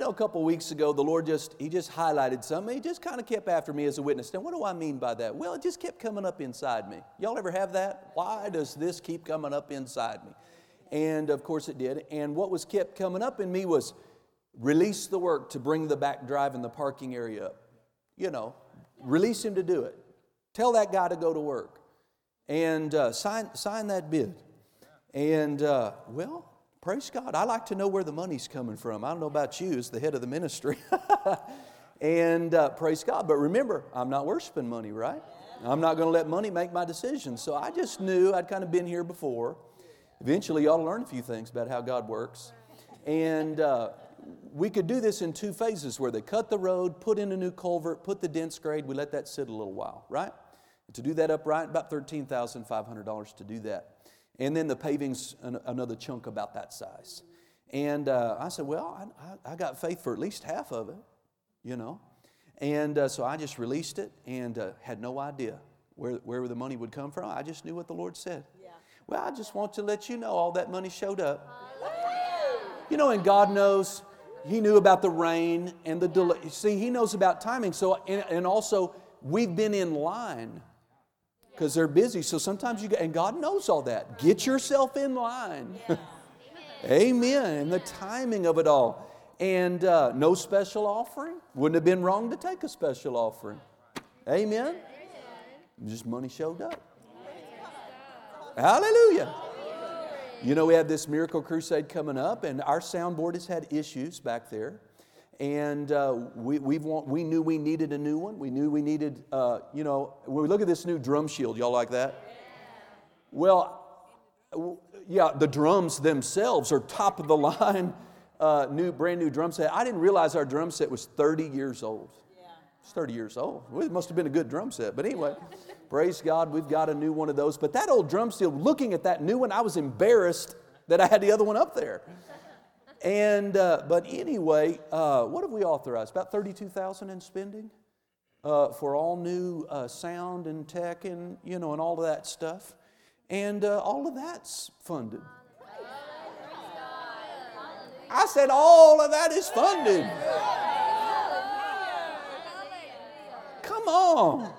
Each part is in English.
know, a couple weeks ago, the Lord just, He just highlighted something. He just kind of kept after me as a witness. Now, what do I mean by that? Well, it just kept coming up inside me. Y'all ever have that? Why does this keep coming up inside me? And of course it did. And what was kept coming up in me was release the work to bring the back drive and the parking area up. You know, release him to do it. Tell that guy to go to work and uh, sign, sign that bid. And, uh, well, praise God. I like to know where the money's coming from. I don't know about you as the head of the ministry. and uh, praise God. But remember, I'm not worshiping money, right? I'm not going to let money make my decisions. So I just knew I'd kind of been here before. Eventually, you ought to learn a few things about how God works. And uh, we could do this in two phases where they cut the road, put in a new culvert, put the dense grade, we let that sit a little while, right? To do that upright, about $13,500 to do that. And then the paving's an, another chunk about that size. And uh, I said, Well, I, I, got faith for at least half of it, you know. And uh, so I just released it and uh, had no idea where, where the money would come from. I just knew what the Lord said. Yeah. Well, I just want to let you know all that money showed up. You know, and God knows He knew about the rain and the delay. See, He knows about timing. So, and, and also, we've been in line because they're busy. So sometimes you get, and God knows all that. Get yourself in line. Yeah. Amen. And the timing of it all. And uh, no special offering. Wouldn't have been wrong to take a special offering. Amen. Amen. Just money showed up. Hallelujah. You know, we have this miracle crusade coming up, and our soundboard has had issues back there and uh, we, we want, we knew we needed a new one. We knew we needed, uh, you know, when we look at this new drum shield, y'all like that? Well, yeah, the drums themselves are top of the line, uh, new, brand new drum set. I didn't realize our drum set was 30 years old. It's 30 years old. It must have been a good drum set. But anyway, praise God, we've got a new one of those. But that old drum set, looking at that new one, I was embarrassed that I had the other one up there. And, uh, but anyway, uh, what have we authorized? About 32,000 in spending uh, for all new uh, sound and tech and, you know, and all of that stuff. And uh, all of that's funded. I said, all of that is funded. Come on.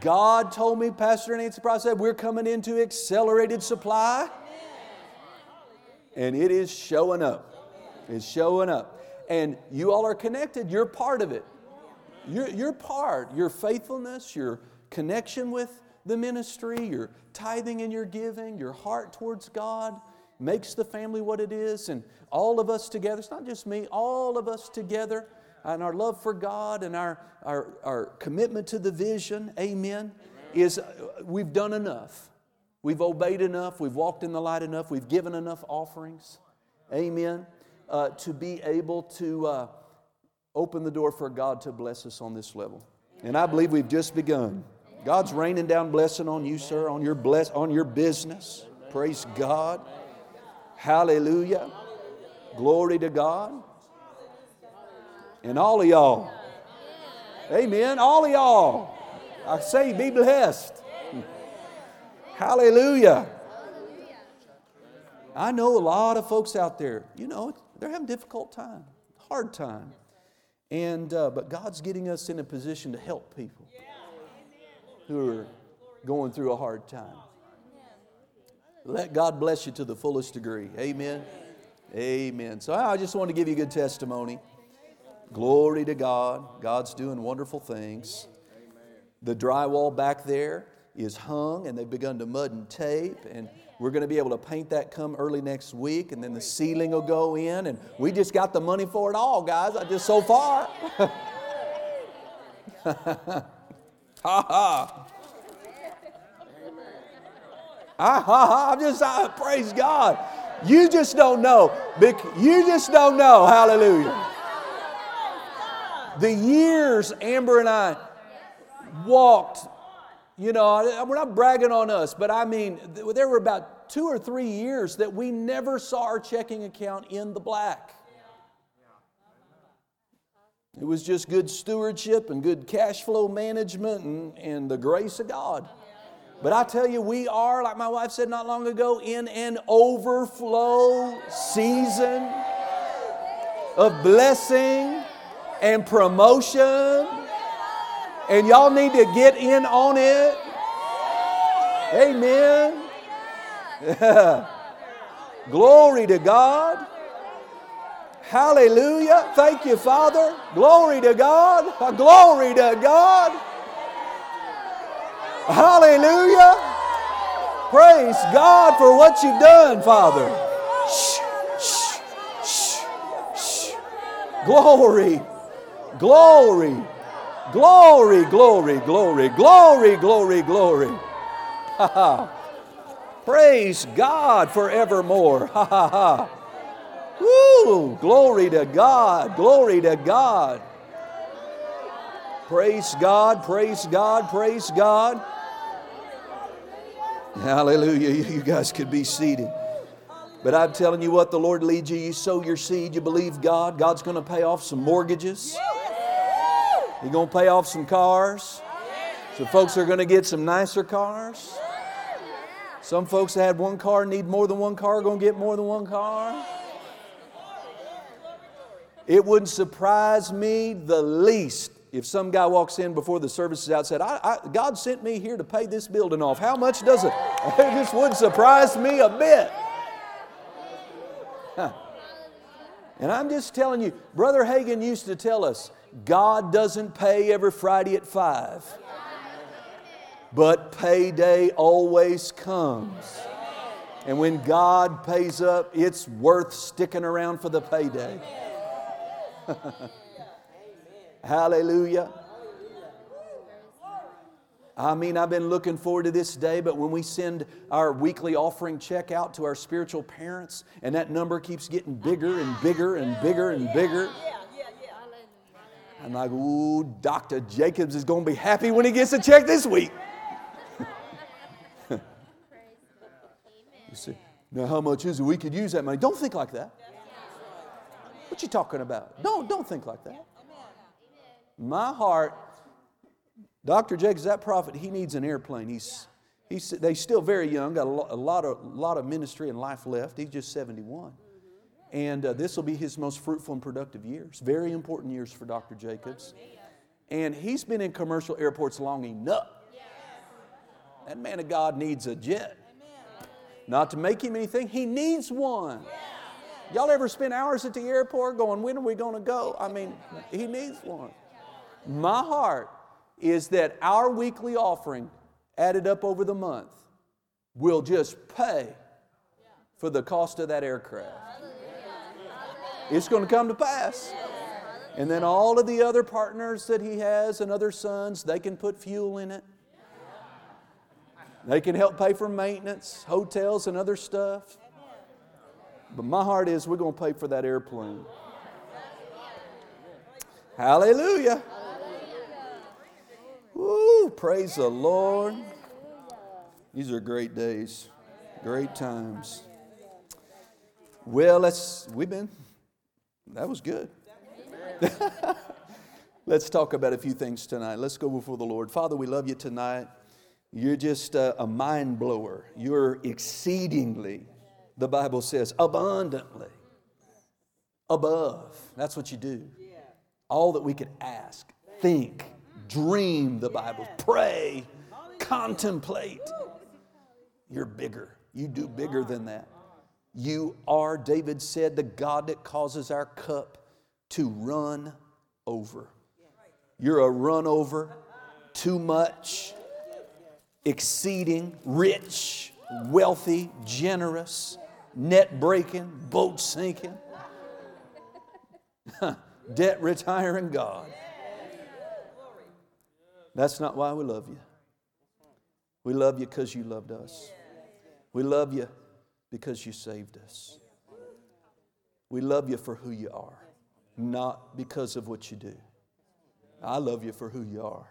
God told me, Pastor Nancy Price said, we're coming into accelerated supply and it is showing up. It's showing up. And you all are connected, you're part of it. You're, you're part. Your faithfulness, your connection with the ministry, your tithing and your giving, your heart towards God makes the family what it is. And all of us together, it's not just me, all of us together, and our love for God and our, our, our commitment to the vision, amen, is we've done enough. We've obeyed enough, we've walked in the light enough, we've given enough offerings, amen, uh, to be able to uh, open the door for God to bless us on this level. And I believe we've just begun. God's raining down blessing on you, sir, on your bless on your business. Praise God. Hallelujah. Glory to God. And all of y'all. Amen. All of y'all. I say, be blessed. Hallelujah. I know a lot of folks out there, you know, they're having difficult time, hard time. And, uh, but God's getting us in a position to help people who are going through a hard time. Let God bless you to the fullest degree. Amen. Amen. So I just want to give you a good testimony. Glory to God. God's doing wonderful things. The drywall back there, is hung and they've begun to mud and tape and we're going to be able to paint that come early next week and then the ceiling will go in and we just got the money for it all guys I just so far ha ha Ah, ha, ha, I'm just, I, praise God. You just don't know. You just don't know. Hallelujah. The years Amber and I walked you know, we're not bragging on us, but I mean, there were about two or three years that we never saw our checking account in the black. It was just good stewardship and good cash flow management and, and the grace of God. But I tell you, we are, like my wife said not long ago, in an overflow season. of blessing and promotion. And y'all need to get in on it. Amen. Glory to God. Hallelujah. Thank you, Father. Glory to God. Glory to God. Hallelujah. Praise God for what you've done, Father. Shh, shh, shh, shh. Glory, glory, glory, glory, glory, glory, glory, glory. Ha ha. Praise God forevermore. Ha ha ha. Woo! Glory to God. Glory to God. Praise God, praise God, praise God. Hallelujah. You guys could be seated. But I'm telling you what, the Lord leads you. You sow your seed, you believe God. God's going to pay off some mortgages. He's going to pay off some cars. So folks are going to get some nicer cars. Some folks that had one car need more than one car, going to get more than one car. It wouldn't surprise me the least if some guy walks in before the service is out said, I, I, God sent me here to pay this building off. How much does it? this wouldn't surprise me a bit. Huh. And I'm just telling you, Brother Hagin used to tell us God doesn't pay every Friday at 5, but payday always comes. And when God pays up, it's worth sticking around for the payday. Hallelujah. I mean, I've been looking forward to this day, but when we send our weekly offering check out to our spiritual parents, and that number keeps getting bigger and bigger and bigger and bigger, I'm like, ooh, Dr. Jacobs is going to be happy when he gets a check this week. you see, now how much is it? We could use that money. Don't think like that. What you talking about? Don't, don't think like that. My heart, Dr. Jacobs, that prophet, he needs an airplane. He's, he's, they're still very young, got a lot, a lot, of, lot of ministry and life left. He's just 71. And uh, this will be his most fruitful and productive years. Very important years for Dr. Jacobs. And he's been in commercial airports long enough. That man of God needs a jet. Not to make him anything, he needs one. Y'all ever spend hours at the airport going, when are we going to go? I mean, he needs one. My heart is that our weekly offering added up over the month will just pay for the cost of that aircraft. It's going to come to pass. And then all of the other partners that he has and other sons, they can put fuel in it. They can help pay for maintenance, hotels, and other stuff. But my heart is we're going to pay for that airplane. Hallelujah. Woo, praise the Lord. These are great days, great times. Well, let's, we've been, that was good. let's talk about a few things tonight. Let's go before the Lord. Father, we love you tonight. You're just a, a mind blower. You're exceedingly, the Bible says, abundantly above. That's what you do. All that we could ask, think, dream, the Bible, pray, contemplate. You're bigger. You do bigger than that. You are, David said, the God that causes our cup to run over. You're a run over, too much, exceeding, rich, wealthy, generous, net breaking, boat sinking, debt retiring God. That's not why we love you. We love you because you loved us. We love you because you saved us. We love you for who you are, not because of what you do. I love you for who you are.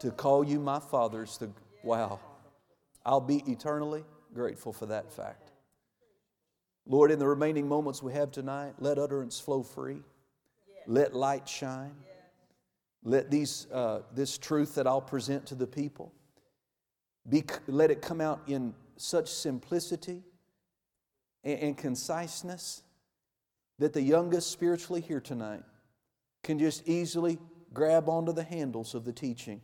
To call you my father is the wow. I'll be eternally grateful for that fact. Lord, in the remaining moments we have tonight, let utterance flow free. Let light shine. Let these, uh, this truth that I'll present to the people, be, let it come out in such simplicity and, and conciseness that the youngest spiritually here tonight can just easily grab onto the handles of the teaching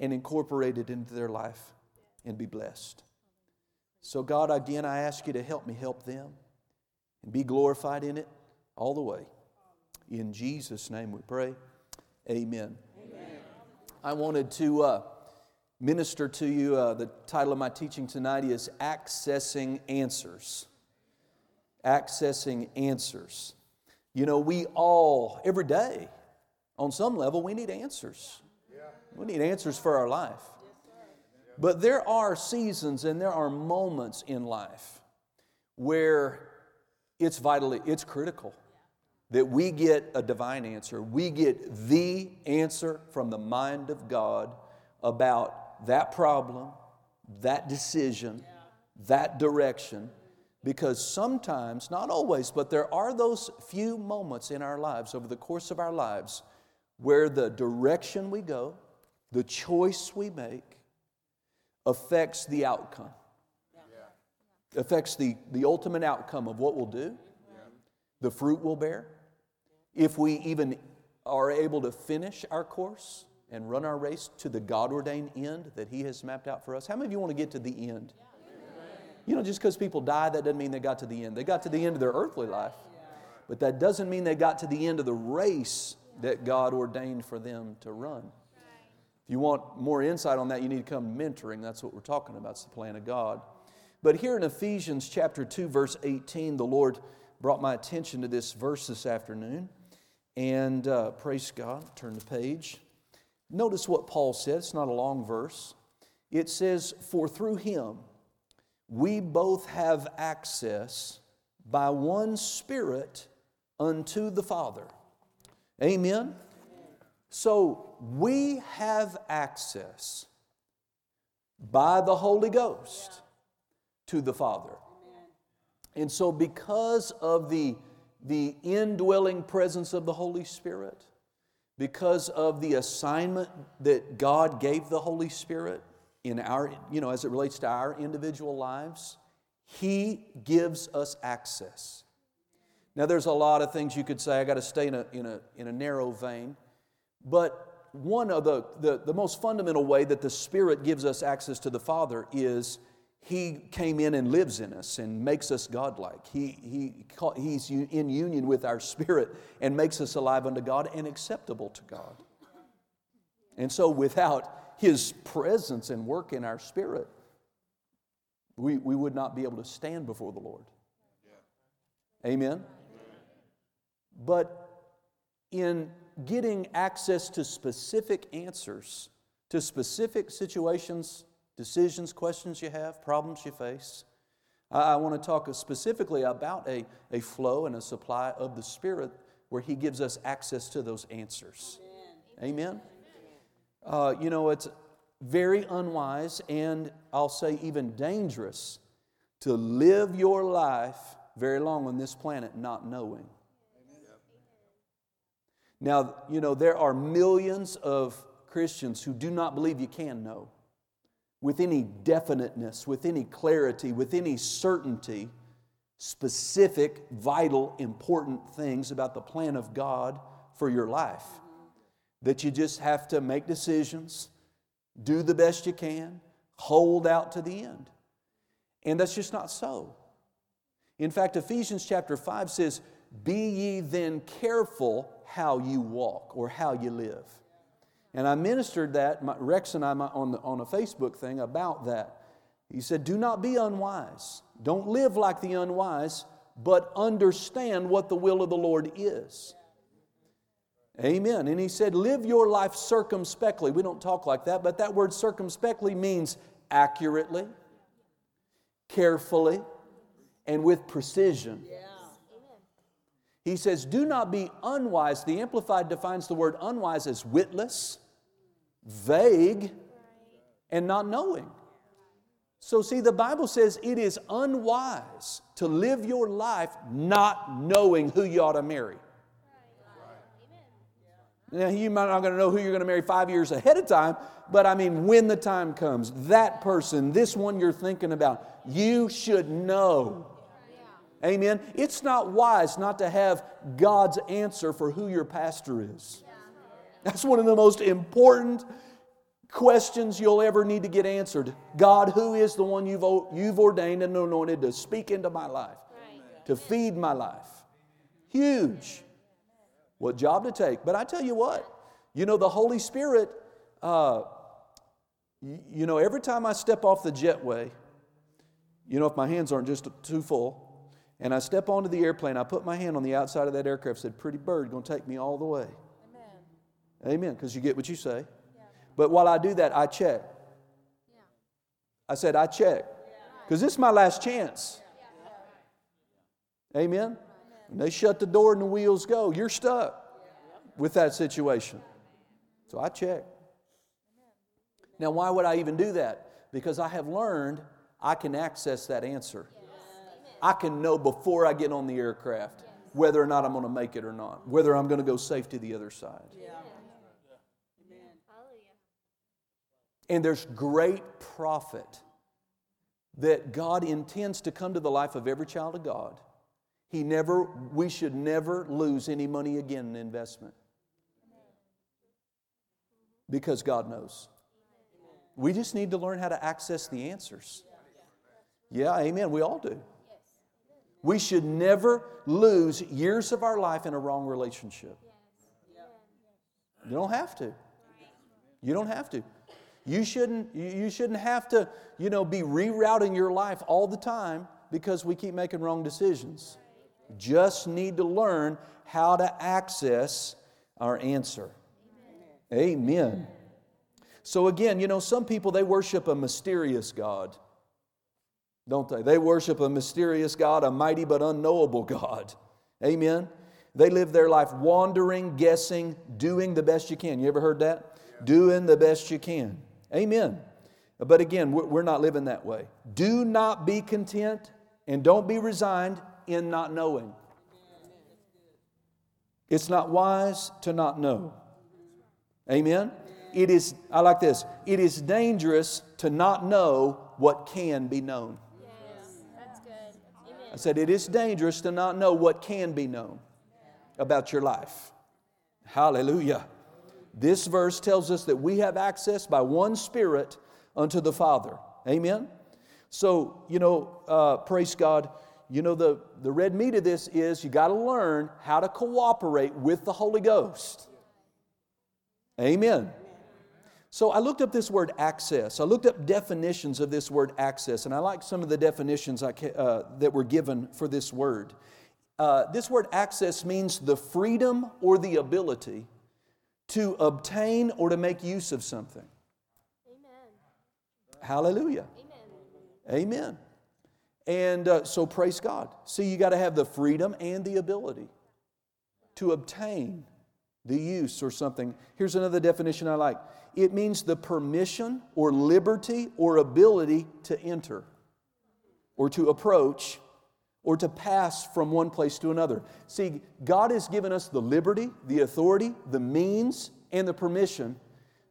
and incorporate it into their life and be blessed. So, God, again, I ask you to help me help them and be glorified in it all the way. In Jesus' name we pray. Amen. Amen. I wanted to uh, minister to you. Uh, the title of my teaching tonight is Accessing Answers. Accessing Answers. You know, we all, every day, on some level, we need answers. We need answers for our life. But there are seasons and there are moments in life where it's vitally, it's critical that we get a divine answer. We get the answer from the mind of God about that problem, that decision, that direction. Because sometimes, not always, but there are those few moments in our lives, over the course of our lives, where the direction we go, the choice we make, affects the outcome. Yeah. Affects the, the ultimate outcome of what we'll do, yeah. the fruit we'll bear, if we even are able to finish our course and run our race to the God ordained end that He has mapped out for us. How many of you want to get to the end? You know, just because people die, that doesn't mean they got to the end. They got to the end of their earthly life, but that doesn't mean they got to the end of the race that God ordained for them to run. If you want more insight on that, you need to come mentoring. That's what we're talking about. It's the plan of God. But here in Ephesians chapter 2, verse 18, the Lord brought my attention to this verse this afternoon. And uh, praise God, turn the page. Notice what Paul said. It's not a long verse. It says, For through him we both have access by one Spirit unto the Father. Amen? So we have access by the Holy Ghost to the Father. And so, because of the, the indwelling presence of the Holy Spirit, because of the assignment that God gave the Holy Spirit in our, you know, as it relates to our individual lives, He gives us access. Now, there's a lot of things you could say. I got to stay in a, in, a, in a narrow vein. But one of the, the, the most fundamental way that the Spirit gives us access to the Father is He came in and lives in us and makes us godlike. He, he, he's in union with our spirit and makes us alive unto God and acceptable to God. And so, without His presence and work in our spirit, we, we would not be able to stand before the Lord. Amen? But in getting access to specific answers to specific situations, decisions, questions you have, problems you face. I, want to talk specifically about a, a flow and a supply of the Spirit where He gives us access to those answers. Amen? Amen? Uh, you know, it's very unwise and I'll say even dangerous to live your life very long on this planet not knowing. Now, you know, there are millions of Christians who do not believe you can know with any definiteness, with any clarity, with any certainty, specific, vital, important things about the plan of God for your life. That you just have to make decisions, do the best you can, hold out to the end. And that's just not so. In fact, Ephesians chapter 5 says, Be ye then careful how you walk or how you live. And I ministered that, Rex and I, on, the, on a Facebook thing about that. He said, Do not be unwise. Don't live like the unwise, but understand what the will of the Lord is. Amen. And he said, Live your life circumspectly. We don't talk like that, but that word circumspectly means accurately, carefully, and with precision. Yeah. He says, Do not be unwise. The Amplified defines the word unwise as witless, vague, and not knowing. So, see, the Bible says it is unwise to live your life not knowing who you ought to marry. Now, you might not going to know who you're going to marry five years ahead of time, but I mean, when the time comes, that person, this one you're thinking about, you should know Amen. It's not wise not to have God's answer for who your pastor is. That's one of the most important questions you'll ever need to get answered. God, who is the one you've, you've ordained and anointed to speak into my life, to feed my life? Huge. What job to take. But I tell you what, you know, the Holy Spirit, uh, you know, every time I step off the jetway, you know, if my hands aren't just too full, and I step onto the airplane, I put my hand on the outside of that aircraft, said, Pretty bird, going to take me all the way. Amen. Amen. Because you get what you say. Yeah. But while I do that, I check. Yeah. I said, I check. Because this is my last chance. Amen. When they shut the door and the wheels go, you're stuck with that situation. So I check. Now, why would I even do that? Because I have learned I can access that answer. I can know before I get on the aircraft whether or not I'm going to make it or not, whether I'm going to go safe to the other side. And there's great profit that God intends to come to the life of every child of God. He never, we should never lose any money again in investment. Because God knows. We just need to learn how to access the answers. Yeah, amen. We all do. We should never lose years of our life in a wrong relationship. You don't have to. You don't have to. You shouldn't, you shouldn't have to, you know, be rerouting your life all the time because we keep making wrong decisions. Just need to learn how to access our answer. Amen. Amen. So again, you know, some people they worship a mysterious God. Don't they? They worship a mysterious God, a mighty but unknowable God. Amen. They live their life wandering, guessing, doing the best you can. You ever heard that? Doing the best you can. Amen. But again, we're not living that way. Do not be content and don't be resigned in not knowing. It's not wise to not know. Amen. It is, I like this, it is dangerous to not know what can be known. Yes, that's good. Amen. I said, it is dangerous to not know what can be known about your life. Hallelujah. This verse tells us that we have access by one Spirit unto the Father. Amen? So, you know, uh, praise God. You know, the, the red meat of this is you got to learn how to cooperate with the Holy Ghost. Amen. So I looked up this word access. I looked up definitions of this word access, and I like some of the definitions I, uh, that were given for this word. Uh, this word access means the freedom or the ability to obtain or to make use of something. Amen. Hallelujah. Amen. Amen. And uh, so praise God. See, you got to have the freedom and the ability to obtain the use or something. Here's another definition I like it means the permission or liberty or ability to enter or to approach or to pass from one place to another. See, God has given us the liberty, the authority, the means, and the permission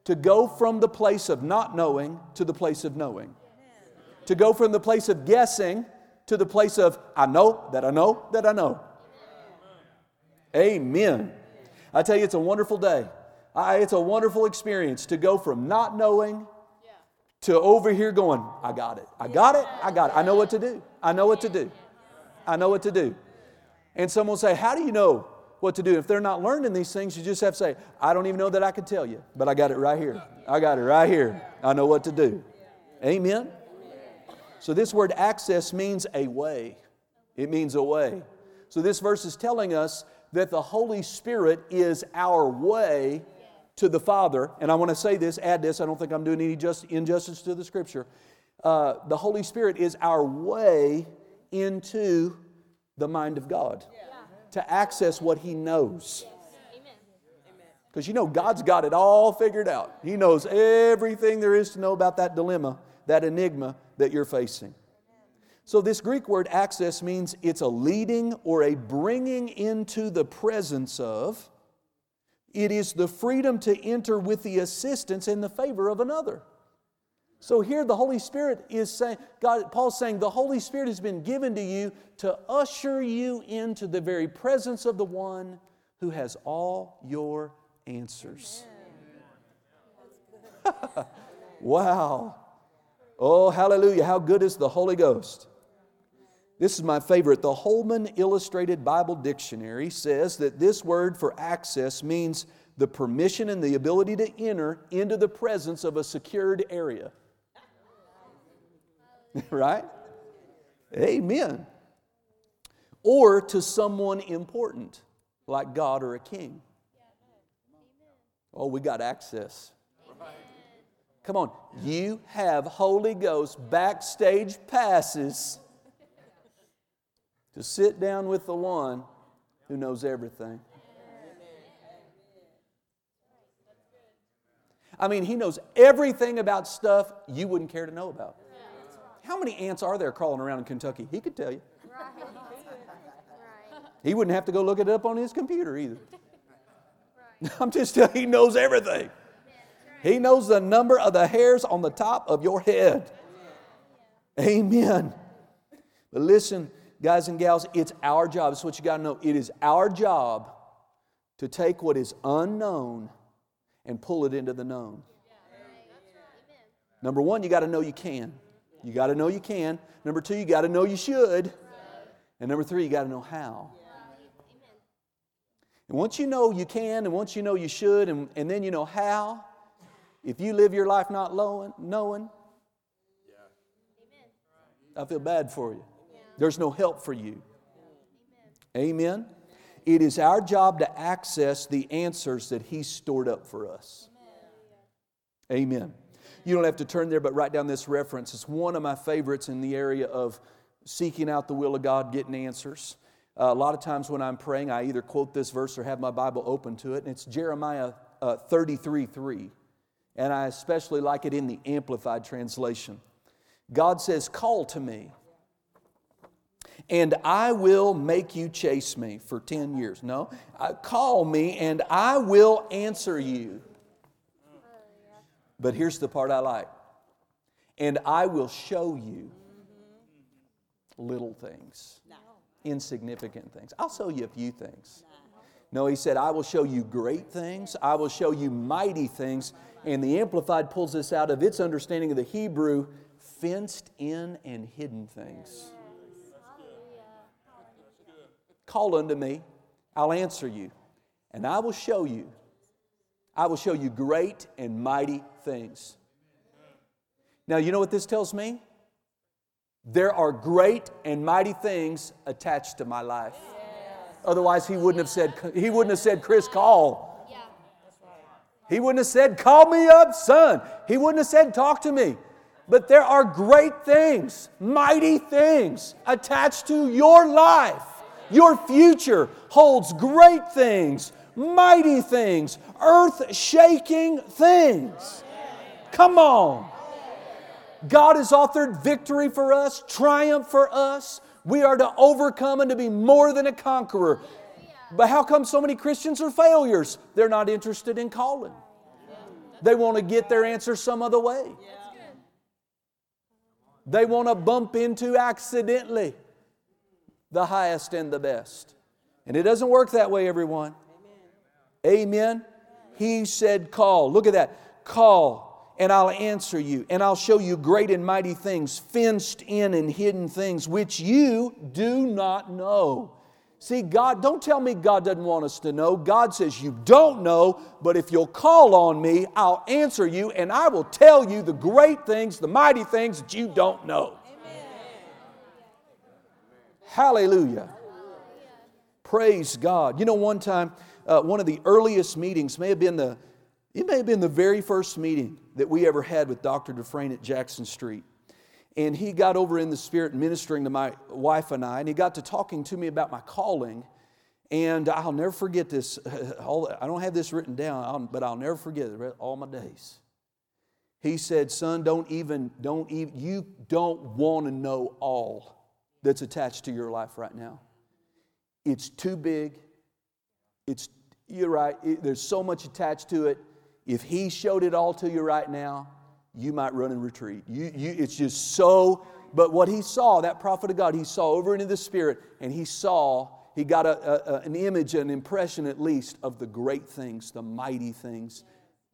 to go from the place of not knowing to the place of knowing. To go from the place of guessing to the place of I know that I know that I know. Amen. I tell you, it's a wonderful day. I, it's a wonderful experience to go from not knowing to over here going, I got it. I got it. I got it. I know what to do. I know what to do. I know what to do. And someone will say, How do you know what to do? If they're not learning these things, you just have to say, I don't even know that I can tell you, but I got it right here. I got it right here. I know what to do. Amen? So, this word access means a way. It means a way. So, this verse is telling us that the Holy Spirit is our way to the Father. And I want to say this, add this, I don't think I'm doing any just, injustice to the Scripture. Uh, the Holy Spirit is our way into the mind of God to access what He knows. Because you know, God's got it all figured out. He knows everything there is to know about that dilemma, that enigma that you're facing. So, this Greek word access means it's a leading or a bringing into the presence of. It is the freedom to enter with the assistance and the favor of another. So here the Holy Spirit is saying, God, Paul's saying, the Holy Spirit has been given to you to usher you into the very presence of the one who has all your answers. wow. Oh, hallelujah. How good is the Holy Ghost? This is my favorite. The Holman Illustrated Bible Dictionary says that this word for access means the permission and the ability to enter into the presence of a secured area. right? Amen. Or to someone important, like God or a king. Oh, we got access. Come on, you have Holy Ghost backstage passes to sit down with the one who knows everything. I mean, he knows everything about stuff you wouldn't care to know about. How many ants are there crawling around in Kentucky? He could tell you. He wouldn't have to go look it up on his computer either. I'm just telling you, he knows everything. He knows the number of the hairs on the top of your head. Amen. But listen, guys and gals, it's our job. That's what you got to know. It is our job to take what is unknown and pull it into the known. Number one, you got to know you can. You got to know you can. Number two, you got to know you should. And number three, you got to know how. And once you know you can, and once you know you should, and, and then you know how, if you live your life not knowing, knowing I feel bad for you. There's no help for you. Amen. It is our job to access the answers that He's stored up for us. Amen. You don't have to turn there, but write down this reference. It's one of my favorites in the area of seeking out the will of God, getting answers. Uh, a lot of times when I'm praying, I either quote this verse or have my Bible open to it, and it's Jeremiah uh, 33 3. And I especially like it in the Amplified translation. God says, Call to me and I will make you chase me for 10 years. No, uh, call me and I will answer you. But here's the part I like and I will show you little things, insignificant things. I'll show you a few things. No, he said, I will show you great things, I will show you mighty things. And the Amplified pulls this out of its understanding of the Hebrew fenced in and hidden things. Call unto me, I'll answer you, and I will show you. I will show you great and mighty things. Now, you know what this tells me? There are great and mighty things attached to my life. Otherwise, he wouldn't have said, he wouldn't have said, Chris, call. He wouldn't have said, Call me up, son. He wouldn't have said, Talk to me. But there are great things, mighty things attached to your life. Your future holds great things, mighty things, earth shaking things. Come on. God has authored victory for us, triumph for us. We are to overcome and to be more than a conqueror. But how come so many Christians are failures? They're not interested in calling. They want to get their answer some other way. They want to bump into accidentally the highest and the best. And it doesn't work that way, everyone. Amen. Amen. He said, Call. Look at that. Call, and I'll answer you, and I'll show you great and mighty things, fenced in and hidden things, which you do not know. See, God, don't tell me God doesn't want us to know. God says, You don't know, but if you'll call on me, I'll answer you, and I will tell you the great things, the mighty things that you don't know. Hallelujah. Praise God. You know, one time, uh, one of the earliest meetings may have been the, it may have been the very first meeting that we ever had with Dr. Dufresne at Jackson Street. And he got over in the spirit ministering to my wife and I, and he got to talking to me about my calling. And I'll never forget this. I don't have this written down, but I'll never forget it all my days. He said, Son, don't even, don't even, you don't want to know all that's attached to your life right now. It's too big. It's, you're right, it, there's so much attached to it. If He showed it all to you right now, you might run and retreat. You, you, it's just so, but what he saw, that prophet of God, he saw over into the Spirit, and he saw, he got a, a, an image, an impression at least, of the great things, the mighty things,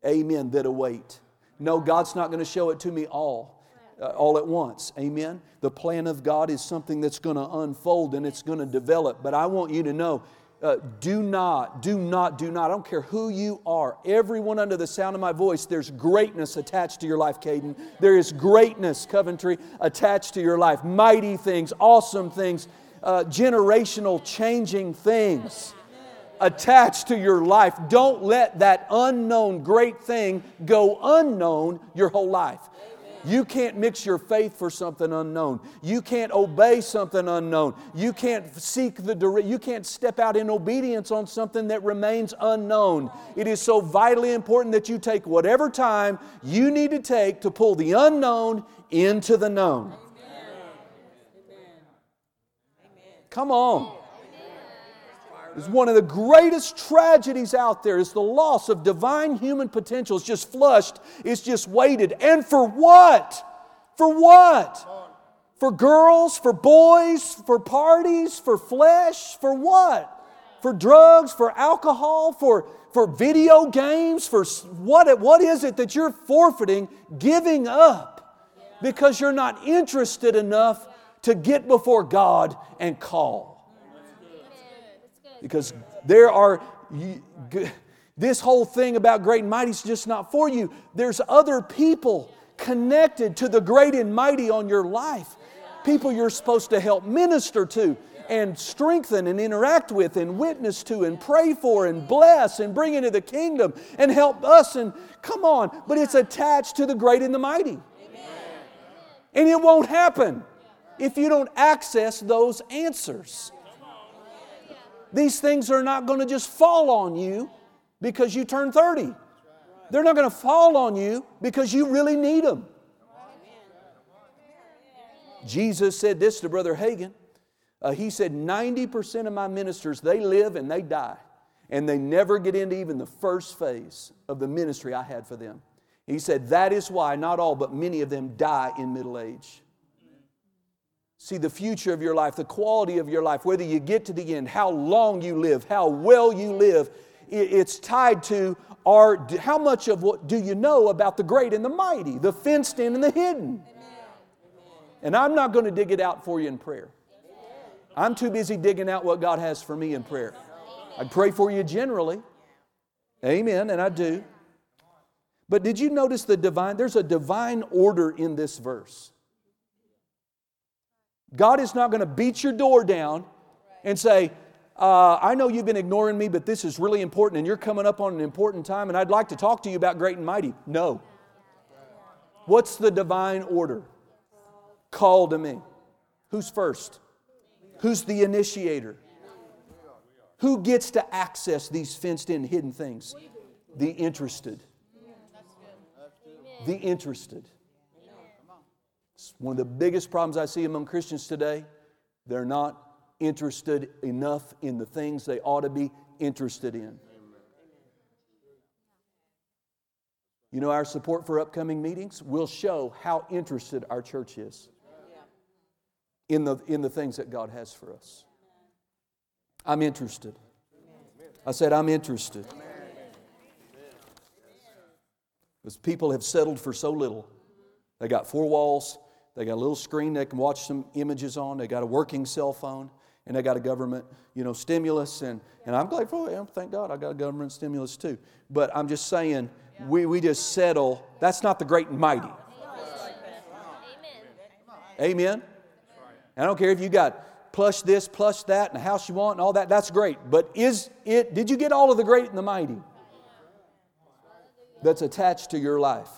amen, that await. No, God's not going to show it to me all. Uh, all at once. Amen. The plan of God is something that's going to unfold and it's going to develop. But I want you to know uh, do not, do not, do not. I don't care who you are. Everyone under the sound of my voice, there's greatness attached to your life, Caden. There is greatness, Coventry, attached to your life. Mighty things, awesome things, uh, generational changing things attached to your life. Don't let that unknown great thing go unknown your whole life. You can't mix your faith for something unknown. You can't obey something unknown. You can't seek the you can't step out in obedience on something that remains unknown. It is so vitally important that you take whatever time you need to take to pull the unknown into the known. Come on. It's one of the greatest tragedies out there is the loss of divine human potential. It's just flushed, it's just weighted. And for what? For what? For girls, for boys, for parties, for flesh, for what? For drugs, for alcohol, for, for video games, for what, what is it that you're forfeiting, giving up because you're not interested enough to get before God and call? Because there are, this whole thing about great and mighty is just not for you. There's other people connected to the great and mighty on your life. People you're supposed to help minister to and strengthen and interact with and witness to and pray for and bless and bring into the kingdom and help us and come on, but it's attached to the great and the mighty. And it won't happen if you don't access those answers. These things are not going to just fall on you because you turn 30. They're not going to fall on you because you really need them. Jesus said this to Brother Hagin. Uh, he said, 90% of my ministers, they live and they die. And they never get into even the first phase of the ministry I had for them. He said, that is why not all, but many of them die in middle age. See the future of your life, the quality of your life, whether you get to the end, how long you live, how well you live, it's tied to our, how much of what do you know about the great and the mighty, the fenced in and the hidden. And I'm not going to dig it out for you in prayer. I'm too busy digging out what God has for me in prayer. I pray for you generally. Amen, and I do. But did you notice the divine? There's a divine order in this verse. God is not going to beat your door down and say, uh, I know you've been ignoring me, but this is really important and you're coming up on an important time and I'd like to talk to you about great and mighty. No. What's the divine order? Call to me. Who's first? Who's the initiator? Who gets to access these fenced in hidden things? The interested. The interested. It's one of the biggest problems I see among Christians today. They're not interested enough in the things they ought to be interested in. You know, our support for upcoming meetings will show how interested our church is in the, in the things that God has for us. I'm interested. I said, I'm interested. Because people have settled for so little. They got four walls, they got a little screen they can watch some images on. They got a working cell phone, and they got a government, you know, stimulus. And, and I'm glad for it. Thank God I got a government stimulus too. But I'm just saying, we, we just settle. That's not the great and mighty. Amen. Amen. I don't care if you got plush this, plush that, and a house you want, and all that. That's great. But is it? Did you get all of the great and the mighty that's attached to your life?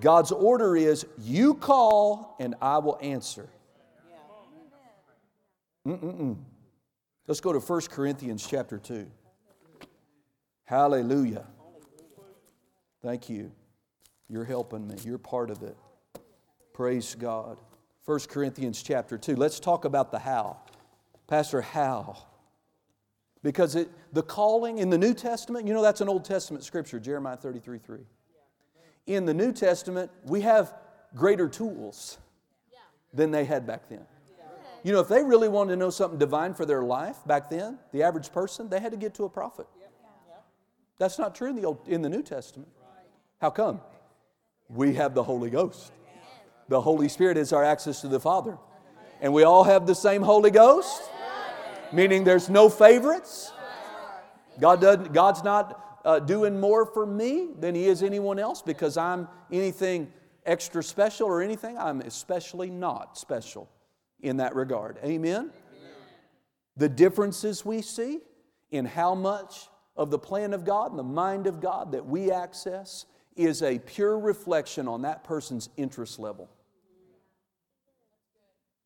God's order is you call and I will answer. Mm-mm-mm. Let's go to 1 Corinthians chapter 2. Hallelujah. Thank you. You're helping me. You're part of it. Praise God. 1 Corinthians chapter 2. Let's talk about the how. Pastor, how? Because it, the calling in the New Testament, you know that's an Old Testament scripture, Jeremiah 33 3. In the New Testament, we have greater tools than they had back then. You know, if they really wanted to know something divine for their life back then, the average person, they had to get to a prophet. That's not true in the, Old, in the New Testament. How come? We have the Holy Ghost. The Holy Spirit is our access to the Father. And we all have the same Holy Ghost, meaning there's no favorites. God doesn't, God's not uh, doing more for me than He is anyone else because I'm anything extra special or anything. I'm especially not special in that regard. Amen? Amen? The differences we see in how much of the plan of God and the mind of God that we access is a pure reflection on that person's interest level.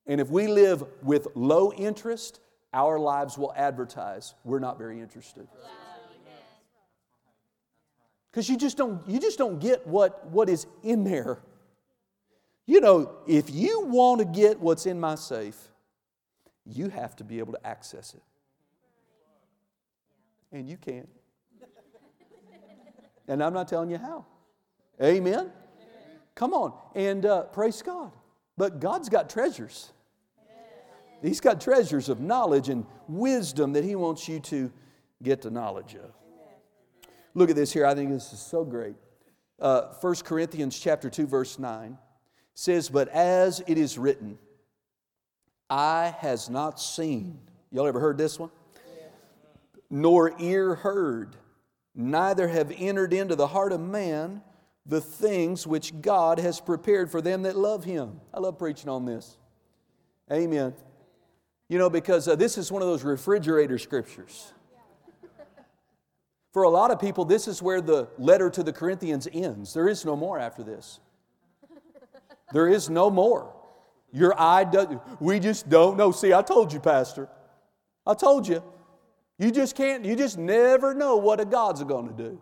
And if we live with low interest, our lives will advertise we're not very interested. Because you just don't you just don't get what, what is in there. You know, if you want to get what's in my safe, you have to be able to access it. And you can't. And I'm not telling you how. Amen? Come on. And uh, praise God. But God's got treasures. He's got treasures of knowledge and wisdom that He wants you to get the knowledge of. Look at this here. I think this is so great. Uh, 1 Corinthians chapter 2, verse 9 says, But as it is written, eye has not seen. Y'all ever heard this one? Nor ear heard, neither have entered into the heart of man the things which God has prepared for them that love Him. I love preaching on this. Amen. You know, because uh, this is one of those refrigerator scriptures. For a lot of people, this is where the letter to the Corinthians ends. There is no more after this. There is no more. Your eye does, we just don't know. See, I told you, Pastor. I told you. You just can't, you just never know what a God's going to do.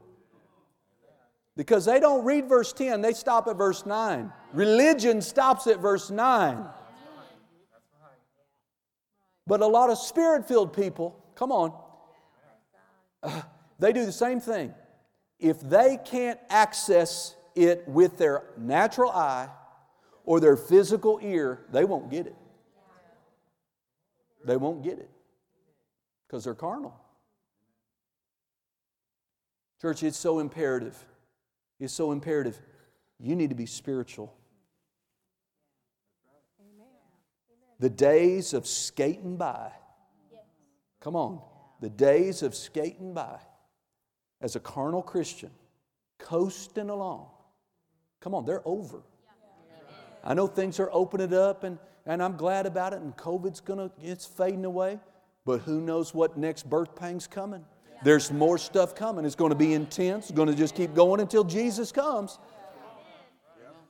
Because they don't read verse 10, they stop at verse 9. Religion stops at verse 9. But a lot of spirit filled people, come on, uh, they do the same thing. If they can't access it with their natural eye or their physical ear, they won't get it. They won't get it because they're carnal. Church, it's so imperative. It's so imperative. You need to be spiritual. The days of skating by. Come on. The days of skating by as a carnal Christian, coasting along. Come on, they're over. I know things are opening up and, and I'm glad about it and COVID's gonna, it's fading away. But who knows what next birth pang's coming? There's more stuff coming. It's going to be intense. It's going to just keep going until Jesus comes.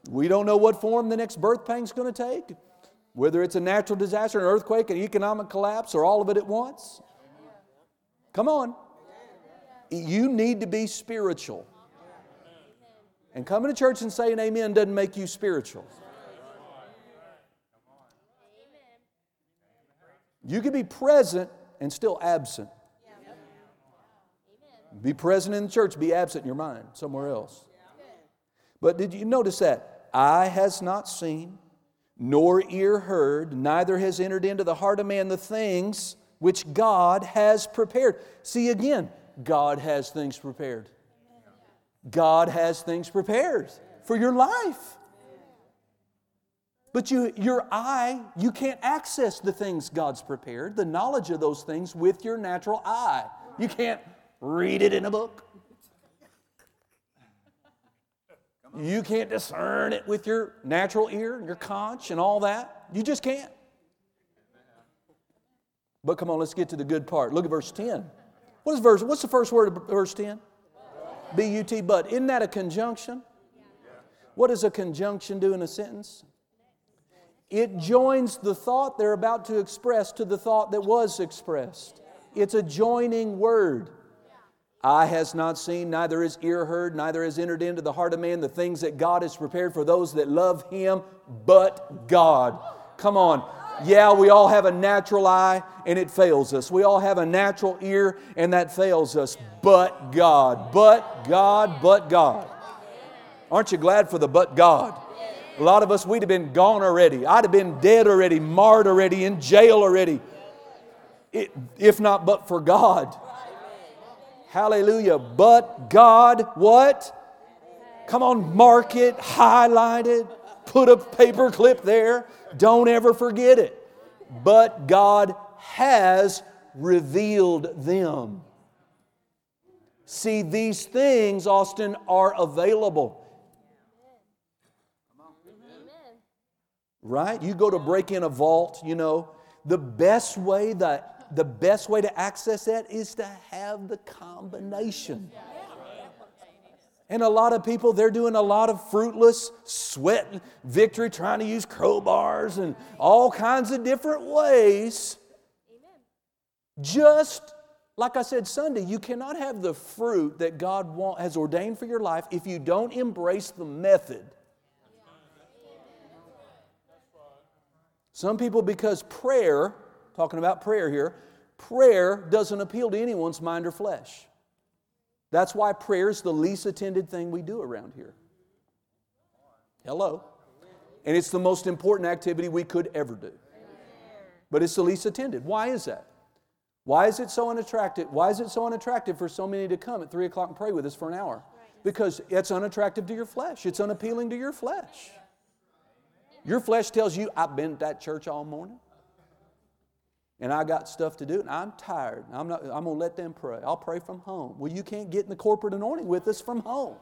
We don't know what form the next birth pang's going to take. Whether it's a natural disaster, an earthquake, an economic collapse, or all of it at once. Come on. You need to be spiritual. And coming to church and saying amen doesn't make you spiritual. You can be present and still absent. Be present in the church, be absent in your mind somewhere else. But did you notice that? Eye has not seen, nor ear heard, neither has entered into the heart of man the things which God has prepared. See again, God has things prepared. God has things prepared for your life. But you, your eye, you can't access the things God's prepared, the knowledge of those things with your natural eye. You can't read it in a book. You can't discern it with your natural ear, and your conch, and all that. You just can't. But come on, let's get to the good part. Look at verse 10. What is verse? What's the first word of verse 10? B U T, but. Isn't that a conjunction? What does a conjunction do in a sentence? It joins the thought they're about to express to the thought that was expressed. It's a joining word. Eye has not seen, neither is ear heard, neither has entered into the heart of man the things that God has prepared for those that love Him, but God. Come on. Yeah, we all have a natural eye and it fails us. We all have a natural ear and that fails us. But God, but God, but God. Aren't you glad for the but God? A lot of us, we'd have been gone already. I'd have been dead already, marred already, in jail already. It, if not but for God. Hallelujah. But God, what? Come on, mark it, highlight it, put a paper clip there. Don't ever forget it. But God has revealed them. See, these things, Austin, are available. Right? You go to break in a vault, you know, the best way that the best way to access that is to have the combination. And a lot of people, they're doing a lot of fruitless sweat victory, trying to use crowbars and all kinds of different ways. Just like I said Sunday, you cannot have the fruit that God want, has ordained for your life if you don't embrace the method. Some people, because prayer, talking about prayer here, prayer doesn't appeal to anyone's mind or flesh. That's why prayer is the least attended thing we do around here. Hello. And it's the most important activity we could ever do. But it's the least attended. Why is that? Why is it so unattractive? Why is it so unattractive for so many to come at 3 o'clock and pray with us for an hour? Because it's unattractive to your flesh. It's unappealing to your flesh. Your flesh tells you, I've been at that church all morning and I got stuff to do, and I'm tired. I'm, not, I'm going to let them pray. I'll pray from home. Well, you can't get in the corporate anointing with us from home.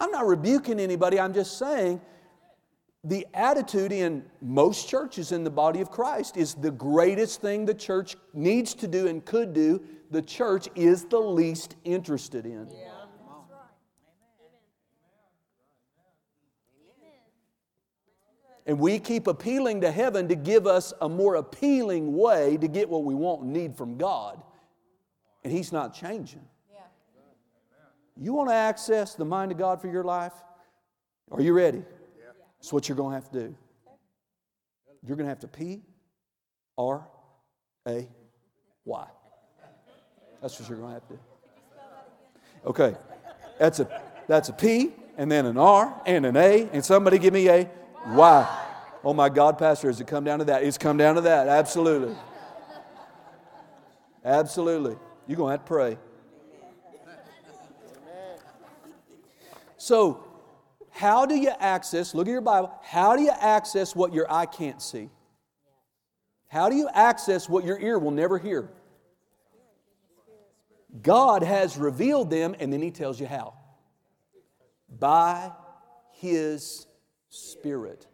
I'm not rebuking anybody, I'm just saying the attitude in most churches in the body of Christ is the greatest thing the church needs to do and could do, the church is the least interested in. Yeah. And we keep appealing to heaven to give us a more appealing way to get what we want and need from God. And He's not changing. You want to access the mind of God for your life? Are you ready? That's what you're going to have to do. You're going to have to P R A Y. That's what you're going to have to do. Okay. That's a, that's a P and then an R and an A, and somebody give me a why? Oh my God, Pastor, has it come down to that? It's come down to that, absolutely. Absolutely. You're going to have to pray. So, how do you access, look at your Bible, how do you access what your eye can't see? How do you access what your ear will never hear? God has revealed them, and then He tells you how. By His Spirit.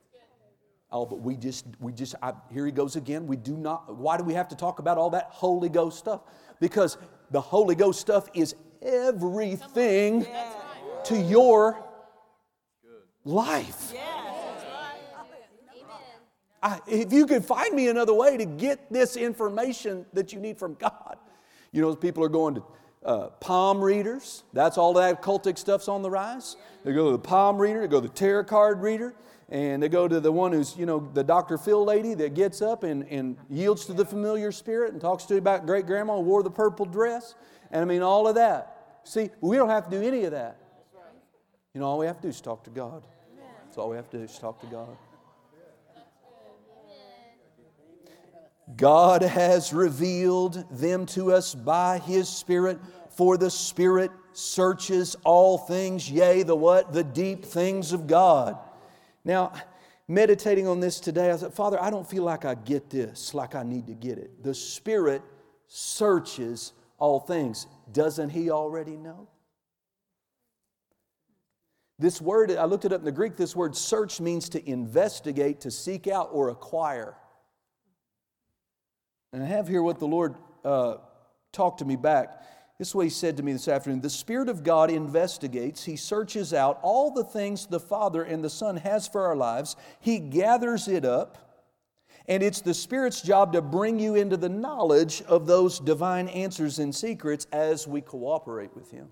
Oh, but we just, we just, I, here he goes again. We do not, why do we have to talk about all that Holy Ghost stuff? Because the Holy Ghost stuff is everything to your life. I, if you could find me another way to get this information that you need from God, you know, people are going to uh, palm readers. That's all that cultic stuff's on the rise. They go to the palm reader, they go to the tarot card reader, and they go to the one who's, you know, the Dr. Phil lady that gets up and, and yields to the familiar spirit and talks to you about great grandma who wore the purple dress. And I mean, all of that. See, we don't have to do any of that. You know, all we have to do is talk to God. That's all we have to do is talk to God. God has revealed them to us by His Spirit, for the Spirit searches all things, yea, the what? The deep things of God. Now, meditating on this today, I said, Father, I don't feel like I get this, like I need to get it. The Spirit searches all things. Doesn't He already know? This word, I looked it up in the Greek, this word search means to investigate, to seek out, or acquire. And I have here what the Lord uh, talked to me back. This is what He said to me this afternoon. The Spirit of God investigates, He searches out all the things the Father and the Son has for our lives, He gathers it up. And it's the Spirit's job to bring you into the knowledge of those divine answers and secrets as we cooperate with Him.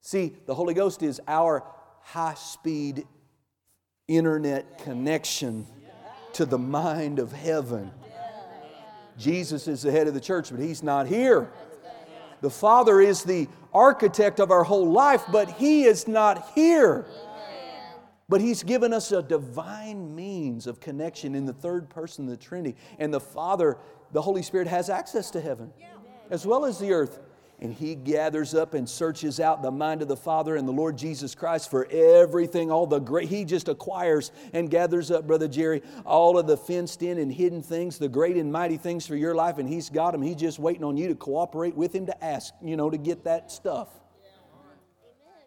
See, the Holy Ghost is our high speed internet connection to the mind of heaven. Jesus is the head of the church, but he's not here. The Father is the architect of our whole life, but He is not here. But He's given us a divine means of connection in the third person the Trinity. And the Father, the Holy Spirit, has access to heaven as well as the earth. And He gathers up and searches out the mind of the Father and the Lord Jesus Christ for everything, all the great. He just acquires and gathers up, Brother Jerry, all of the fenced in and hidden things, the great and mighty things for your life, and He's got them. He's just waiting on you to cooperate with Him to ask, you know, to get that stuff.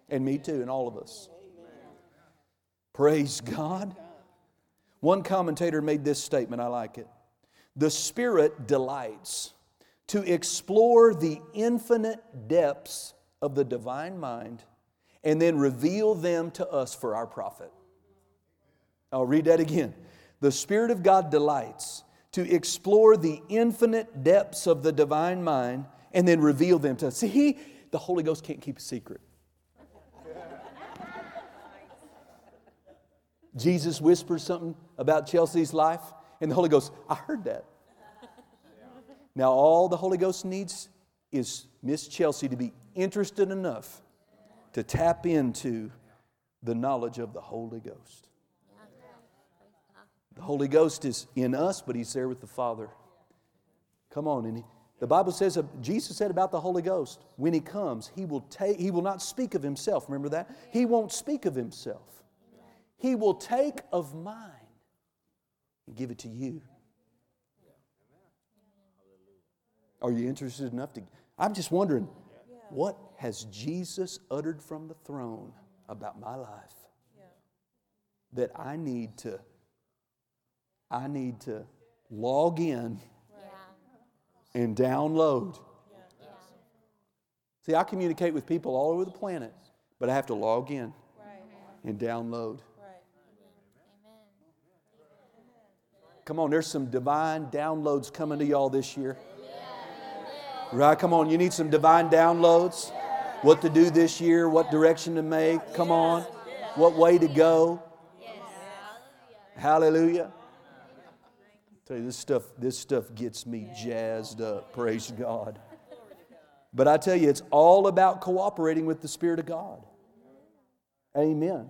And me too, and all of us. Praise God. One commentator made this statement, I like it. The Spirit delights to explore the infinite depths of the divine mind and then reveal them to us for our profit. I'll read that again. The Spirit of God delights to explore the infinite depths of the divine mind and then reveal them to us. See, he, the Holy Ghost can't keep a secret. Jesus whispers something about Chelsea's life, and the Holy Ghost, I heard that. Now, all the Holy Ghost needs is Miss Chelsea to be interested enough to tap into the knowledge of the Holy Ghost. The Holy Ghost is in us, but He's there with the Father. Come on, and he, the Bible says, uh, Jesus said about the Holy Ghost, when He comes, He will take, He will not speak of Himself. Remember that? He won't speak of Himself. He will take of mine and give it to you. Are you interested enough to? I'm just wondering, what has Jesus uttered from the throne about my life that I need to? I need to log in and download. See, I communicate with people all over the planet, but I have to log in and download. Come on, there's some divine downloads coming to y'all this year. Right? Come on, you need some divine downloads. What to do this year, what direction to make. Come on. What way to go. Hallelujah. I tell you, this stuff, this stuff gets me jazzed up. Praise God. But I tell you, it's all about cooperating with the Spirit of God. Amen.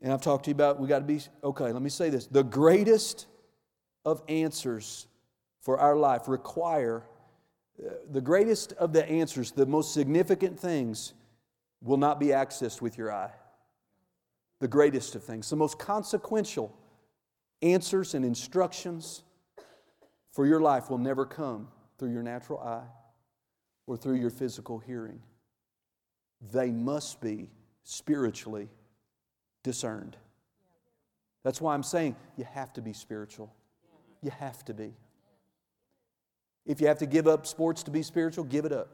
And I've talked to you about we got to be, okay, let me say this. The greatest of answers for our life require, the greatest of the answers, the most significant things, will not be accessed with your eye. The greatest of things, the most consequential answers and instructions for your life will never come through your natural eye or through your physical hearing. They must be spiritually discerned. That's why I'm saying you have to be spiritual. You have to be. If you have to give up sports to be spiritual, give it up.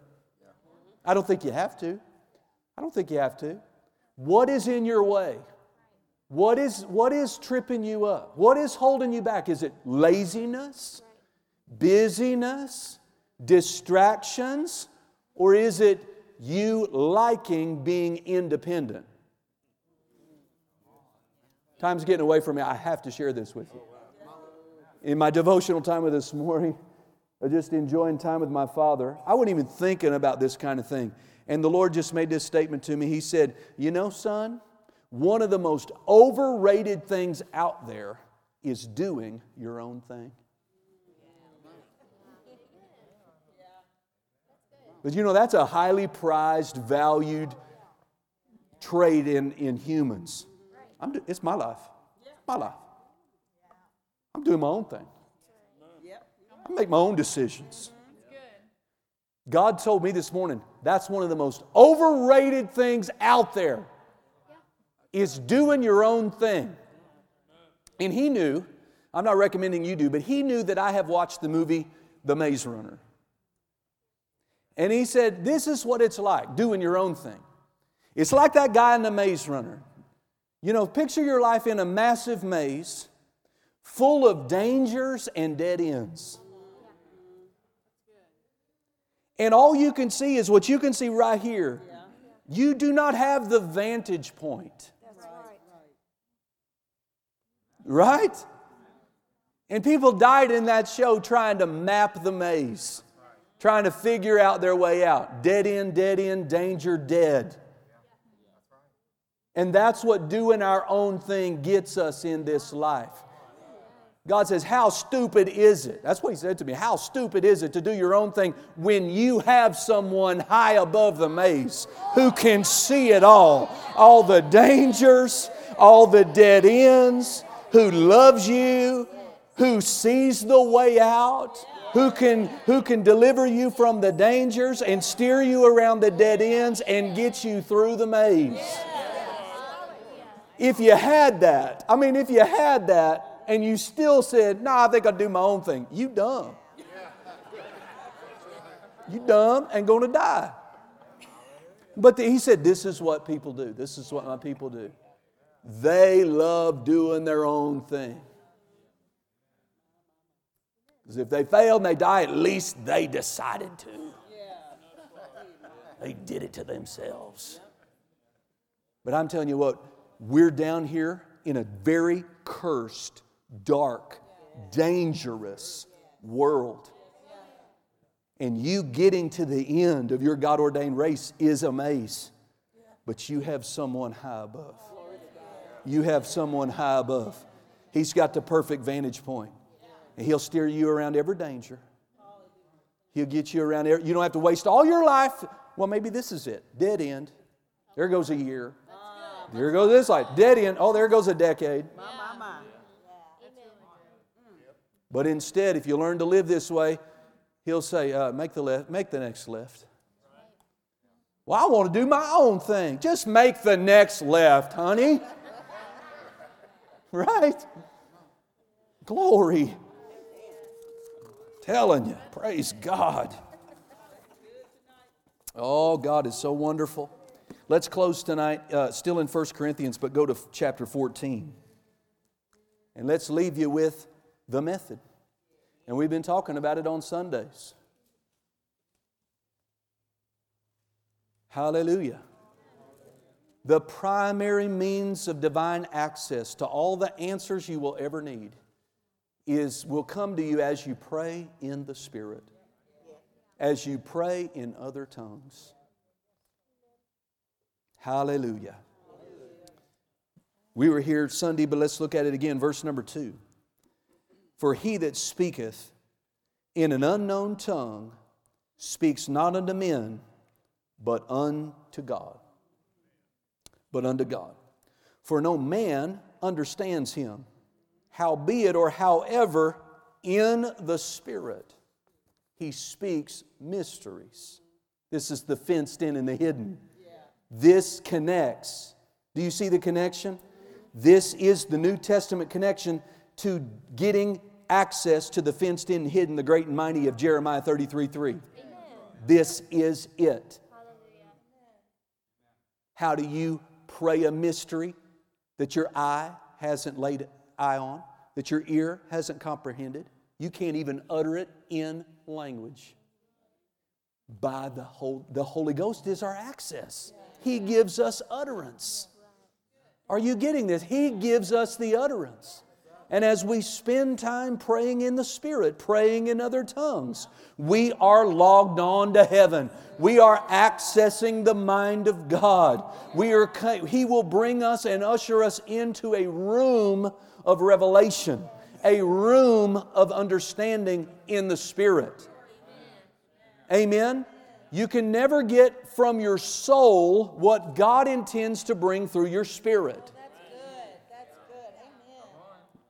I don't think you have to. I don't think you have to. What is in your way? What is, what is tripping you up? What is holding you back? Is it laziness, busyness, distractions, or is it you liking being independent? Time's getting away from me. I have to share this with you. In my devotional time with this morning, Just enjoying time with my father. I wasn't even thinking about this kind of thing. And the Lord just made this statement to me. He said, You know, son, one of the most overrated things out there is doing your own thing. But you know, that's a highly prized, valued trait in, in humans. Do, it's my life. My life. I'm doing my own thing. I make my own decisions. God told me this morning that's one of the most overrated things out there is doing your own thing. And he knew, I'm not recommending you do, but he knew that I have watched the movie The Maze Runner. And he said, This is what it's like doing your own thing. It's like that guy in The Maze Runner. You know, picture your life in a massive maze full of dangers and dead ends. And all you can see is what you can see right here. You do not have the vantage point. Right? And people died in that show trying to map the maze. trying to figure out their way out. Dead end, dead end, danger, dead. And that's what doing our own thing gets us in this life. God says, How stupid is it? That's what He said to me. How stupid is it to do your own thing when you have someone high above the maze who can see it all? All the dangers, all the dead ends, who loves you, who sees the way out, who can, who can deliver you from the dangers and steer you around the dead ends and get you through the maze. If you had that, I mean, if you had that, and you still said, "No, nah, I think I'll do my own thing." You dumb. You dumb and to die. But the, he said, "This is what people do. This is what my people do. They love doing their own thing." Because if they fail and they die, at least they decided to. They did it to themselves. But I'm telling you what, we're down here in a very cursed dark, dangerous world. And you getting to the end of your God ordained race is a maze. But you have someone high above. You have someone high above. He's got the perfect vantage point. And He'll steer you around every danger. He'll get you around. Every, you don't have to waste all your life. Well, maybe this is it. Dead end. There goes a year. There goes this life. Dead end. Oh, there goes a decade. But instead, if you learn to live this way, he'll say, uh, make, the left, make the next left. Well, I want to do my own thing. Just make the next left, honey. right? Glory. Telling you, praise God. Oh, God is so wonderful. Let's close tonight, uh, still in 1 Corinthians, but go to chapter 14. And let's leave you with the method. And we've been talking about it on Sundays. Hallelujah. The primary means of divine access to all the answers you will ever need is will come to you as you pray in the Spirit, as you pray in other tongues. Hallelujah. We were here Sunday, but let's look at it again. Verse number two. For he that speaketh in an unknown tongue speaks not unto men, but unto God. But unto God. For no man understands him, howbeit or however in the Spirit he speaks mysteries. This is the fenced in and the hidden. This connects. Do you see the connection? This is the New Testament connection to getting access to the fenced in, hidden, the great and mighty of Jeremiah 33 3. This is it. How do you pray a mystery that your eye hasn't laid eye on, that your ear hasn't comprehended? You can't even utter it in language. By the, the Holy Ghost is our access. He gives us utterance. Are you getting this? He gives us the utterance. And as we spend time praying in the Spirit, praying in other tongues, we are logged on to heaven. We are accessing the mind of God. We are, he will bring us and usher us into a room of revelation, a room of understanding in the Spirit. Amen? You can never get from your soul what God intends to bring through your spirit.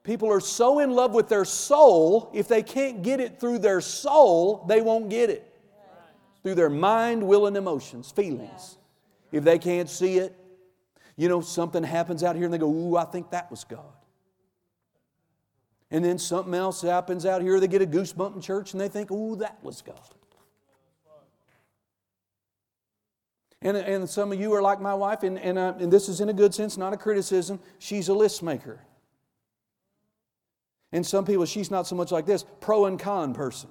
People are so in love with their soul, if they can't get it through their soul, they won't get it. Through their mind, will, and emotions, feelings. If they can't see it, you know, something happens out here and they go, Ooh, I think that was God. And then something else happens out here, they get a goosebump in church and they think, Ooh, that was God. And, and some of you are like my wife, and, and, uh, and this is in a good sense, not a criticism. She's a list maker. And some people, she's not so much like this pro and con person.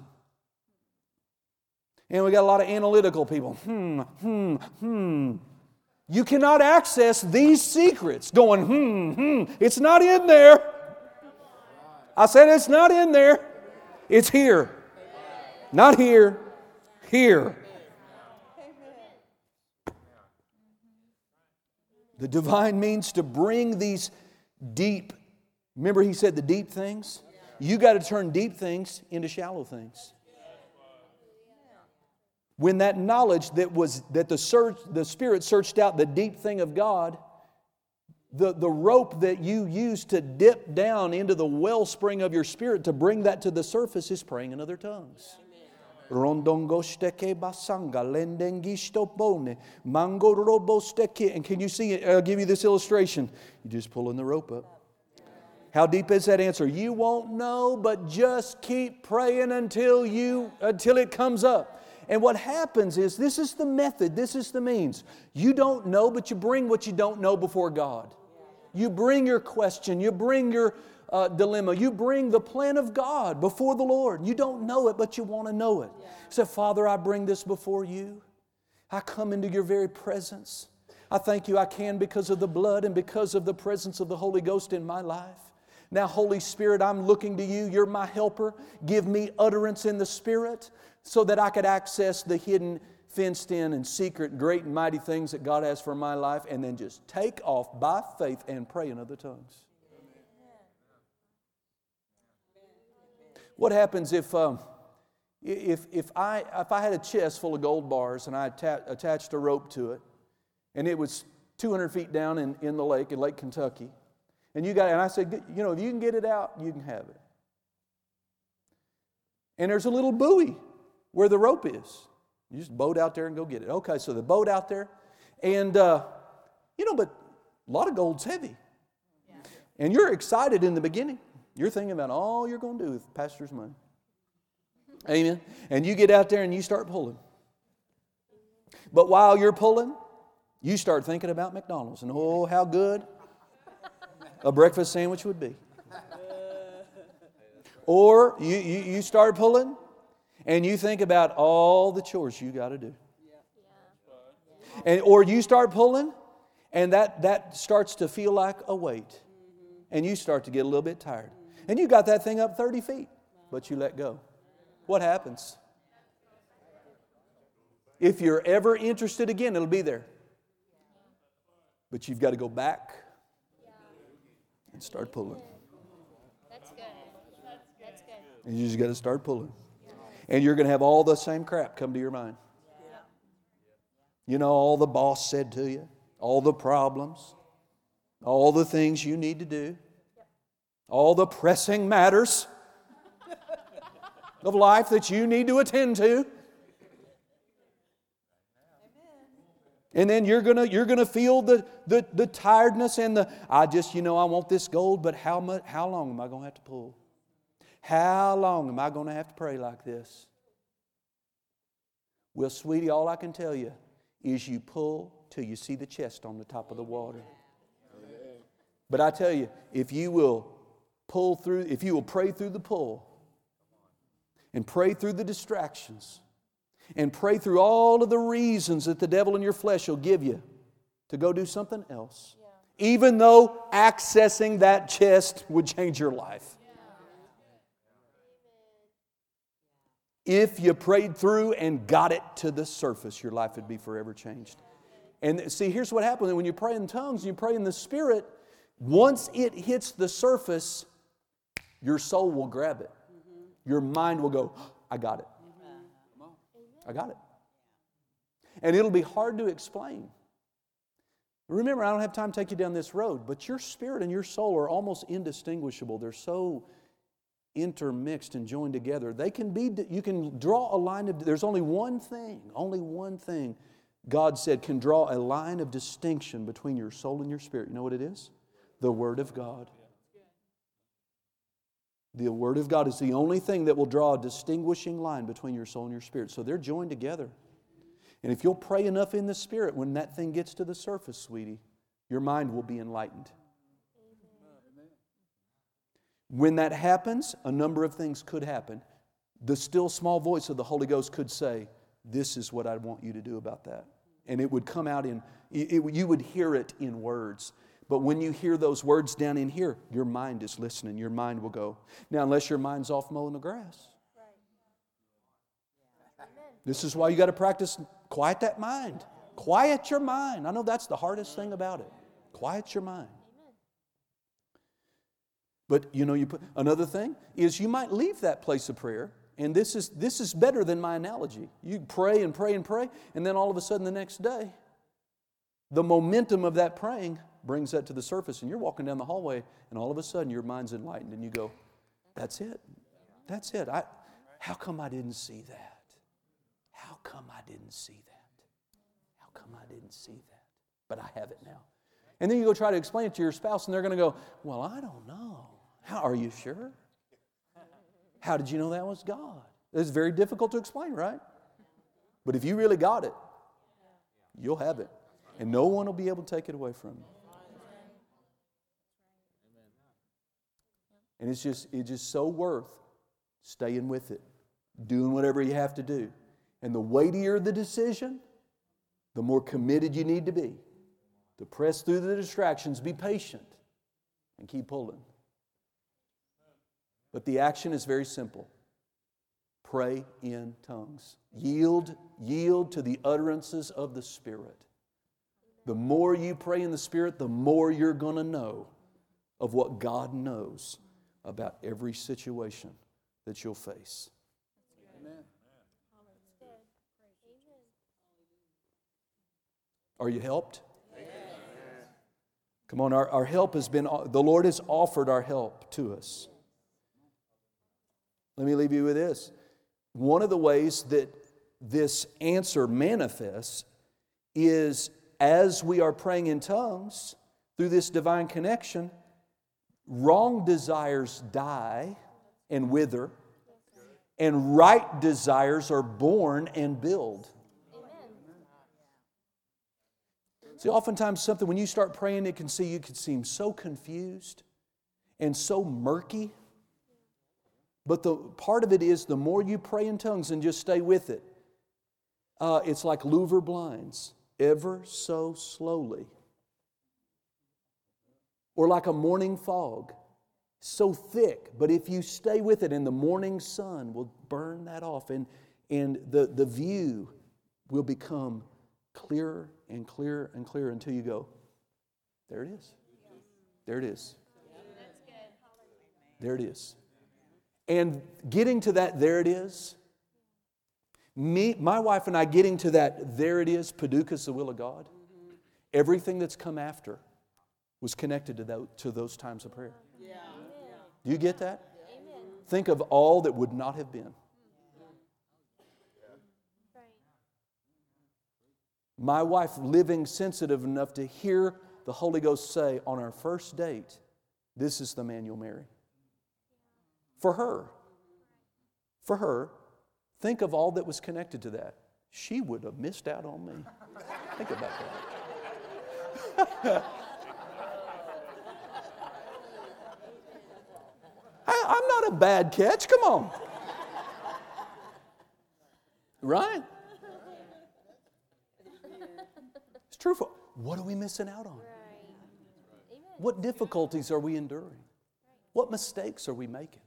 And we got a lot of analytical people. Hmm, hmm, hmm. You cannot access these secrets going, hmm, hmm. It's not in there. I said it's not in there. It's here. Not here. here. The divine means to bring these deep, remember he said the deep things? You got to turn deep things into shallow things. When that knowledge that was that the search, the Spirit searched out the deep thing of God, the, the rope that you use to dip down into the wellspring of your spirit to bring that to the surface is praying in other tongues. And can you see it? I'll give you this illustration. You're just pulling the rope up. How deep is that answer? You won't know, but just keep praying until you until it comes up. And what happens is this is the method, this is the means. You don't know, but you bring what you don't know before God. You bring your question, you bring your uh, dilemma. You bring the plan of God before the Lord. You don't know it, but you want to know it. Yeah. Say, Father, I bring this before you. I come into your very presence. I thank you I can because of the blood and because of the presence of the Holy Ghost in my life. Now, Holy Spirit, I'm looking to you. You're my helper. Give me utterance in the Spirit so that I could access the hidden, fenced in, and secret, great and mighty things that God has for my life, and then just take off by faith and pray in other tongues. What happens if, um, if, if, I, if I had a chest full of gold bars and I atta- attached a rope to it, and it was 200 feet down in, in the lake, in Lake Kentucky, and you got, and I said, you know, if you can get it out, you can have it. And there's a little buoy where the rope is. You just boat out there and go get it. Okay, so the boat out there, and uh, you know, but a lot of gold's heavy. Yeah. And you're excited in the beginning. You're thinking about all you're going to do with pastor's money. Amen. And you get out there and you start pulling. But while you're pulling, you start thinking about McDonald's and oh, how good a breakfast sandwich would be. Or you, you, you start pulling and you think about all the chores you got to do. And, or you start pulling and that, that starts to feel like a weight and you start to get a little bit tired. And you got that thing up 30 feet, but you let go. What happens? If you're ever interested again, it'll be there. But you've got to go back and start pulling. That's good. That's good. And you just got to start pulling. And you're going to have all the same crap come to your mind. You know, all the boss said to you, all the problems, all the things you need to do all the pressing matters of life that you need to attend to. And then you're gonna you're gonna feel the, the, the tiredness and the I just you know I want this gold, but how much how long am I gonna have to pull? How long am I gonna have to pray like this? Well, sweetie, all I can tell you is you pull till you see the chest on the top of the water. But I tell you, if you will pull through, if you will pray through the pull and pray through the distractions and pray through all of the reasons that the devil in your flesh will give you to go do something else, yeah. even though accessing that chest would change your life. If you prayed through and got it to the surface, your life would be forever changed. And see, here's what happens when you pray in tongues you pray in the Spirit, once it hits the surface, your soul will grab it. Mm-hmm. Your mind will go, I got it. I got it. And it'll be hard to explain. Remember, I don't have time to take you down this road, but your spirit and your soul are almost indistinguishable. They're so intermixed and joined together. They can be, you can draw a line of, there's only one thing, only one thing God said can draw a line of distinction between your soul and your spirit. You know what it is? The Word of God. The Word of God is the only thing that will draw a distinguishing line between your soul and your spirit. So they're joined together. And if you'll pray enough in the Spirit, when that thing gets to the surface, sweetie, your mind will be enlightened. When that happens, a number of things could happen. The still small voice of the Holy Ghost could say, This is what I want you to do about that. And it would come out in, it, it, you would hear it in words. But when you hear those words down in here, your mind is listening. Your mind will go. Now, unless your mind's off mowing the grass. This is why you got to practice quiet that mind. Quiet your mind. I know that's the hardest thing about it. Quiet your mind. But you know, you put another thing is you might leave that place of prayer, and this is this is better than my analogy. You pray and pray and pray, and then all of a sudden the next day, the momentum of that praying brings that to the surface, and you're walking down the hallway, and all of a sudden your mind's enlightened, and you go, "That's it, that's it." I, how come I didn't see that? How come I didn't see that? How come I didn't see that? But I have it now. And then you go try to explain it to your spouse, and they're going to go, Well, I don't know. How are you sure? How did you know that was God? It's very difficult to explain, right? But if you really got it, you'll have it. And no one will be able to take it away from you. And it's just, it's just so worth staying with it, doing whatever you have to do. And the weightier the decision, the more committed you need to be to press through the distractions, be patient, and keep pulling. But the action is very simple pray in tongues. Yield, yield to the utterances of the Spirit. The more you pray in the Spirit, the more you're going to know of what God knows about every situation that you'll face. Amen. Are you helped? Come on, our, our help has been, the Lord has offered our help to us. Let me leave you with this. One of the ways that this answer manifests is as we are praying in tongues through this divine connection, wrong desires die and wither, and right desires are born and build. See, oftentimes something when you start praying, it can see you can seem so confused and so murky. But the part of it is the more you pray in tongues and just stay with it, uh, it's like louver blinds, ever so slowly. Or like a morning fog, so thick, but if you stay with it, and the morning sun will burn that off, and, and the, the view will become clearer and clearer and clearer until you go, there it is. There it is. There it is. And getting to that, there it is. Me, my wife and I getting to that, there it is, Paducah's the will of God. Everything that's come after was connected to, that, to those times of prayer. Yeah. Do you get that? Amen. Think of all that would not have been. My wife living sensitive enough to hear the Holy Ghost say on our first date, This is the man you'll marry. For her. For her. Think of all that was connected to that. She would have missed out on me. Think about that. I, am not a bad catch. Come on. Right? It's true for what are we missing out on? What difficulties are we enduring? What mistakes are we making?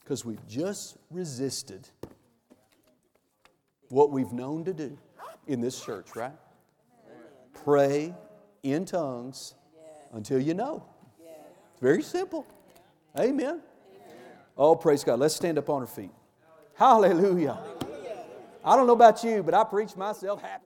Because we've just resisted what we've known to do in this church, right? Pray in tongues until you know. Very simple. Amen. Oh, praise God. Let's stand up on our feet. Hallelujah. I don't know about you, but I preach myself happy.